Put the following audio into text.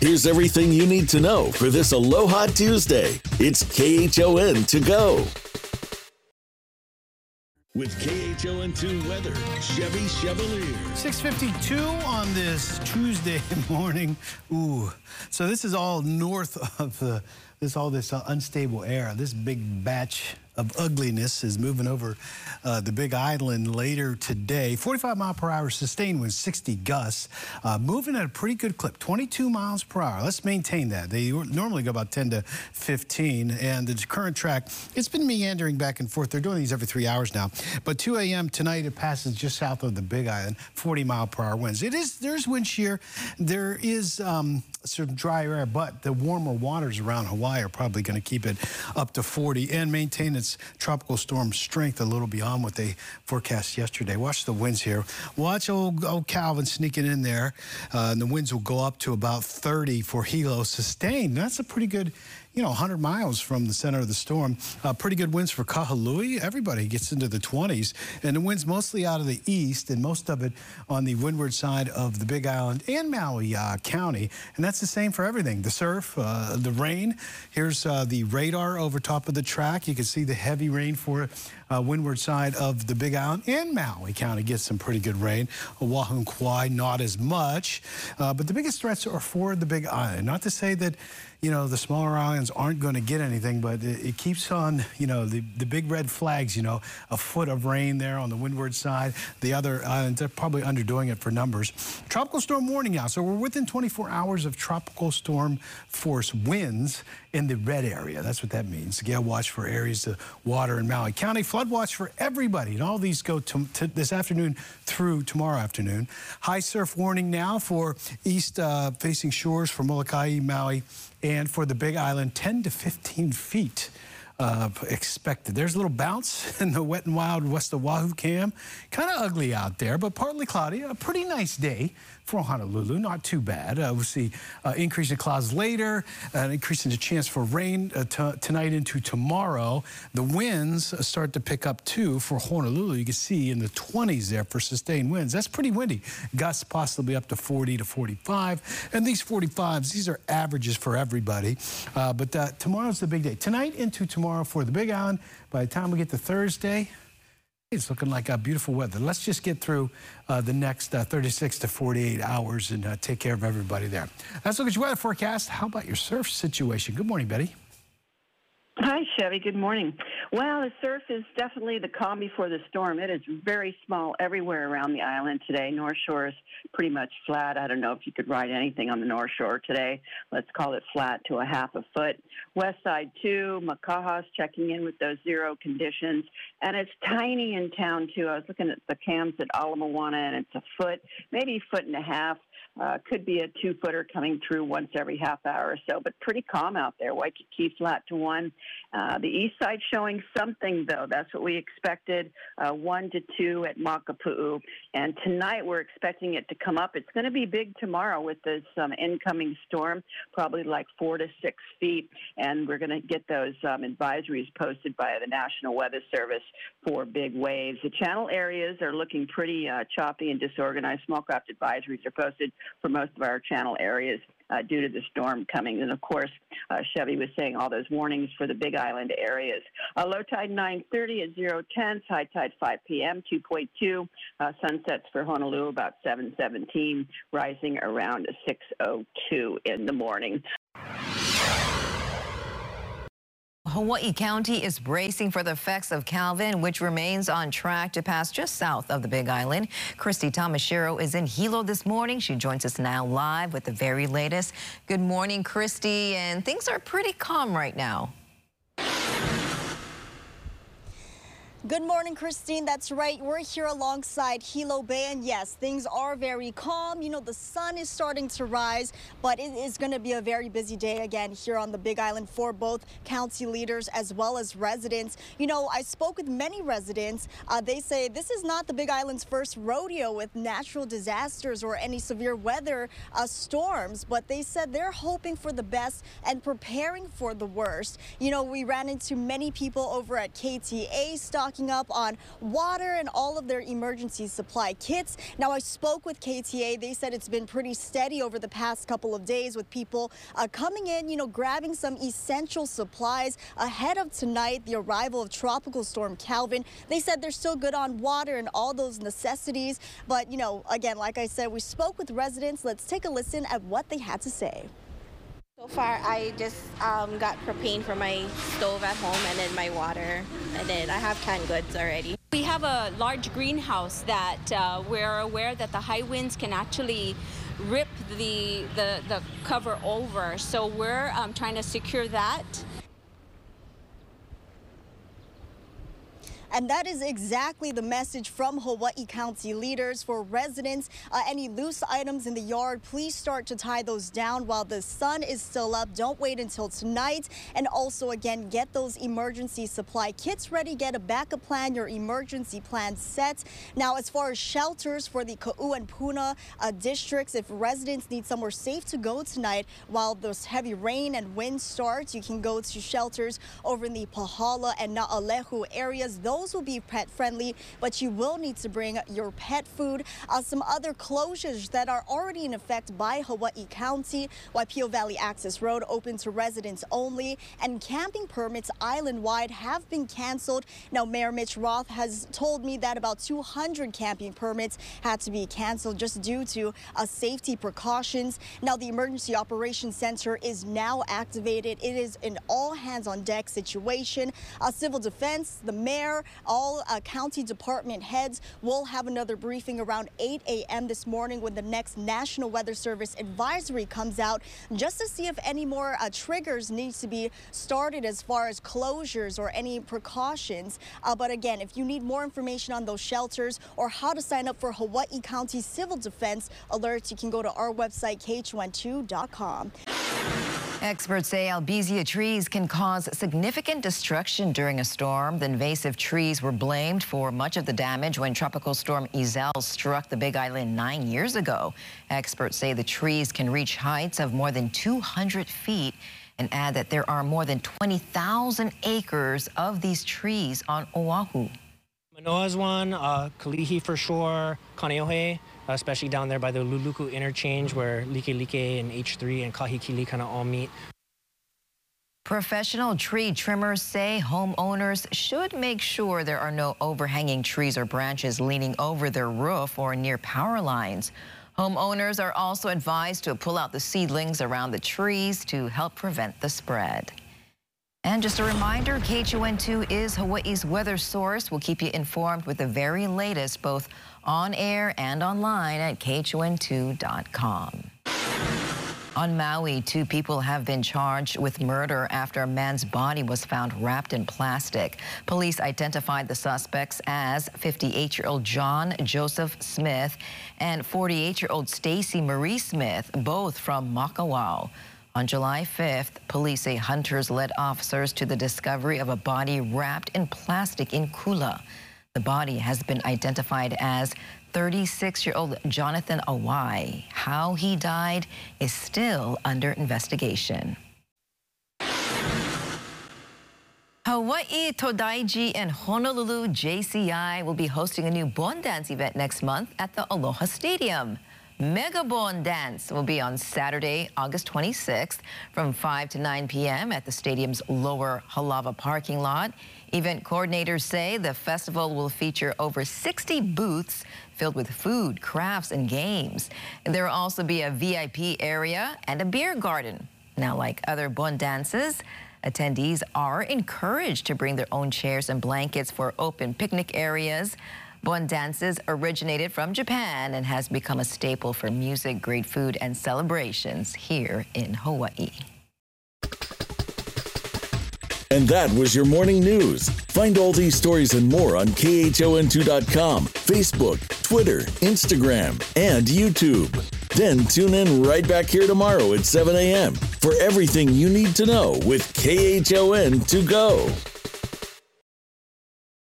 Here's everything you need to know for this Aloha Tuesday. It's KHON 2Go. With KHON2 weather, Chevy Chevalier. 652 on this Tuesday morning. Ooh, so this is all north of the, this all this uh, unstable air. This big batch of ugliness is moving over uh, the Big Island later today. 45 mile per hour sustained with 60 gusts, uh, moving at a pretty good clip, 22 miles per hour. Let's maintain that. They normally go about 10 to 15, and the current track, it's been meandering back and forth. They're doing these every three hours now. But 2 a.m. tonight, it passes just south of the Big Island, 40 mile per hour winds. It is there's wind shear. There is um, some drier air, but the warmer waters around Hawaii are probably going to keep it up to 40 and maintain its tropical storm strength a little beyond what they forecast yesterday. Watch the winds here. Watch old, old Calvin sneaking in there. Uh, and the winds will go up to about 30 for Hilo sustained. That's a pretty good you know, 100 miles from the center of the storm. Uh, pretty good winds for Kahului. Everybody gets into the 20s. And the winds mostly out of the east and most of it on the windward side of the Big Island and Maui uh, County. And that's the same for everything. The surf, uh, the rain. Here's uh, the radar over top of the track. You can see the heavy rain for uh, windward side of the Big Island and Maui County gets some pretty good rain. Oahu and Kauai, not as much. Uh, but the biggest threats are for the Big Island. Not to say that you know, the smaller islands aren't going to get anything, but it, it, keeps on, you know, the, the big red flags, you know, a foot of rain there on the windward side. The other islands, they're probably underdoing it for numbers. Tropical storm warning now. So we're within 24 hours of tropical storm force winds in the red area. That's what that means. Gale watch for areas of water in Maui County. Flood watch for everybody. And all these go to, to this afternoon through tomorrow afternoon. High surf warning now for east uh, facing shores for Molokai, Maui, and for the Big Island, 10 to 15 feet. Uh, expected. There's a little bounce in the wet and wild west of Oahu Cam. Kind of ugly out there, but partly cloudy. A pretty nice day for Honolulu. Not too bad. Uh, we'll see uh, increase in clouds later, an increase in the chance for rain uh, tonight into tomorrow. The winds start to pick up too for Honolulu. You can see in the 20s there for sustained winds. That's pretty windy. Gusts possibly up to 40 to 45. And these 45s, these are averages for everybody. Uh, but uh, tomorrow's the big day. Tonight into tomorrow for the Big Island. By the time we get to Thursday, it's looking like a beautiful weather. Let's just get through uh, the next uh, 36 to 48 hours and uh, take care of everybody there. Let's look at your weather forecast. How about your surf situation? Good morning, Betty. Hi, Chevy. Good morning. Well, the surf is definitely the calm before the storm. It is very small everywhere around the island today. North Shore is pretty much flat. I don't know if you could ride anything on the North Shore today. Let's call it flat to a half a foot. West side too. Makaha's checking in with those zero conditions, and it's tiny in town too. I was looking at the cams at Ala Moana, and it's a foot, maybe a foot and a half. Uh, could be a two footer coming through once every half hour or so, but pretty calm out there. Waikiki flat to one. Uh, the east side showing something though. That's what we expected. Uh, one to two at Makapu'u. And tonight we're expecting it to come up. It's going to be big tomorrow with this um, incoming storm, probably like four to six feet. And we're going to get those um, advisories posted by the National Weather Service for big waves. The channel areas are looking pretty uh, choppy and disorganized. Small craft advisories are posted for most of our channel areas uh, due to the storm coming. And of course, uh, Chevy was saying all those warnings for the Big Island areas. Uh, low tide 9:30 at 0:10, high tide 5 p.m. 2.2. Uh, sunsets for Honolulu about 7:17, rising around 6:02 in the morning. Hawaii County is bracing for the effects of Calvin, which remains on track to pass just south of the Big Island. Christy Tamashiro is in Hilo this morning. She joins us now live with the very latest. Good morning, Christy, and things are pretty calm right now. Good morning, Christine. That's right. We're here alongside Hilo Bay, and yes, things are very calm. You know, the sun is starting to rise, but it is going to be a very busy day again here on the Big Island for both county leaders as well as residents. You know, I spoke with many residents. Uh, they say this is not the Big Island's first rodeo with natural disasters or any severe weather uh, storms, but they said they're hoping for the best and preparing for the worst. You know, we ran into many people over at KTA stock stocking up on water and all of their emergency supply kits. Now, I spoke with KTA. They said it's been pretty steady over the past couple of days with people uh, coming in, you know, grabbing some essential supplies ahead of tonight, the arrival of Tropical Storm Calvin. They said they're still good on water and all those necessities. But, you know, again, like I said, we spoke with residents. Let's take a listen at what they had to say. So far, I just um, got propane for my stove at home and then my water, and then I have canned goods already. We have a large greenhouse that uh, we're aware that the high winds can actually rip the, the, the cover over. So we're um, trying to secure that And that is exactly the message from Hawaii County leaders for residents. Uh, any loose items in the yard, please start to tie those down while the sun is still up. Don't wait until tonight. And also, again, get those emergency supply kits ready. Get a backup plan, your emergency plan set. Now, as far as shelters for the Ka'u and Puna uh, districts, if residents need somewhere safe to go tonight while those heavy rain and wind starts, you can go to shelters over in the Pahala and Na'alehu areas. Those those will be pet friendly, but you will need to bring your pet food. Uh, some other closures that are already in effect by Hawaii County. Waipio Valley Access Road open to residents only, and camping permits island-wide have been canceled. Now, Mayor Mitch Roth has told me that about 200 camping permits had to be canceled just due to uh, safety precautions. Now, the Emergency Operations Center is now activated. It is an all hands on deck situation. Uh, civil defense, the mayor, all uh, county department heads will have another briefing around 8 a.m. this morning when the next National Weather Service advisory comes out just to see if any more uh, triggers need to be started as far as closures or any precautions. Uh, but again, if you need more information on those shelters or how to sign up for Hawaii County Civil Defense alerts, you can go to our website, KHON2.com. Experts say albizia trees can cause significant destruction during a storm. The invasive trees were blamed for much of the damage when Tropical Storm Iselle struck the Big Island nine years ago. Experts say the trees can reach heights of more than 200 feet and add that there are more than 20,000 acres of these trees on Oahu. Manoa's one, uh, Kalihi for sure, Kaneohe, Uh, especially down there by the Luluku interchange where Likelike and H3 and Kahekili kind of all meet. Professional tree trimmers say homeowners should make sure there are no overhanging trees or branches leaning over their roof or near power lines. Homeowners are also advised to pull out the seedlings around the trees to help prevent the spread. And just a reminder, KHON2 is Hawaii's weather source. We'll keep you informed with the very latest, both on air and online at KHON2.com. On Maui, two people have been charged with murder after a man's body was found wrapped in plastic. Police identified the suspects as 58-year-old John Joseph Smith and 48-year-old Stacy Marie Smith, both from Makawao. On July 5th, police say hunters led officers to the discovery of a body wrapped in plastic in Kula. The body has been identified as 36-year-old Jonathan Awai. How he died is still under investigation. Hawaii Todaiji and Honolulu JCI will be hosting a new Bon Dance event next month at the Aloha Stadium. Megabon Dance will be on Saturday, August 26th from 5 to 9 p.m. at the stadium's lower Halawa parking lot. Event coordinators say the festival will feature over 60 booths filled with food, crafts, and games. There will also be a VIP area and a beer garden. Now, like other Bon dances, attendees are encouraged to bring their own chairs and blankets for open picnic areas. Bon dances originated from Japan and has become a staple for music, great food, and celebrations here in Hawaii. And that was your morning news. Find all these stories and more on KHON2.com, Facebook, Twitter, Instagram, and YouTube. Then tune in right back here tomorrow at 7 a.m. for everything you need to know with KHON 2Go.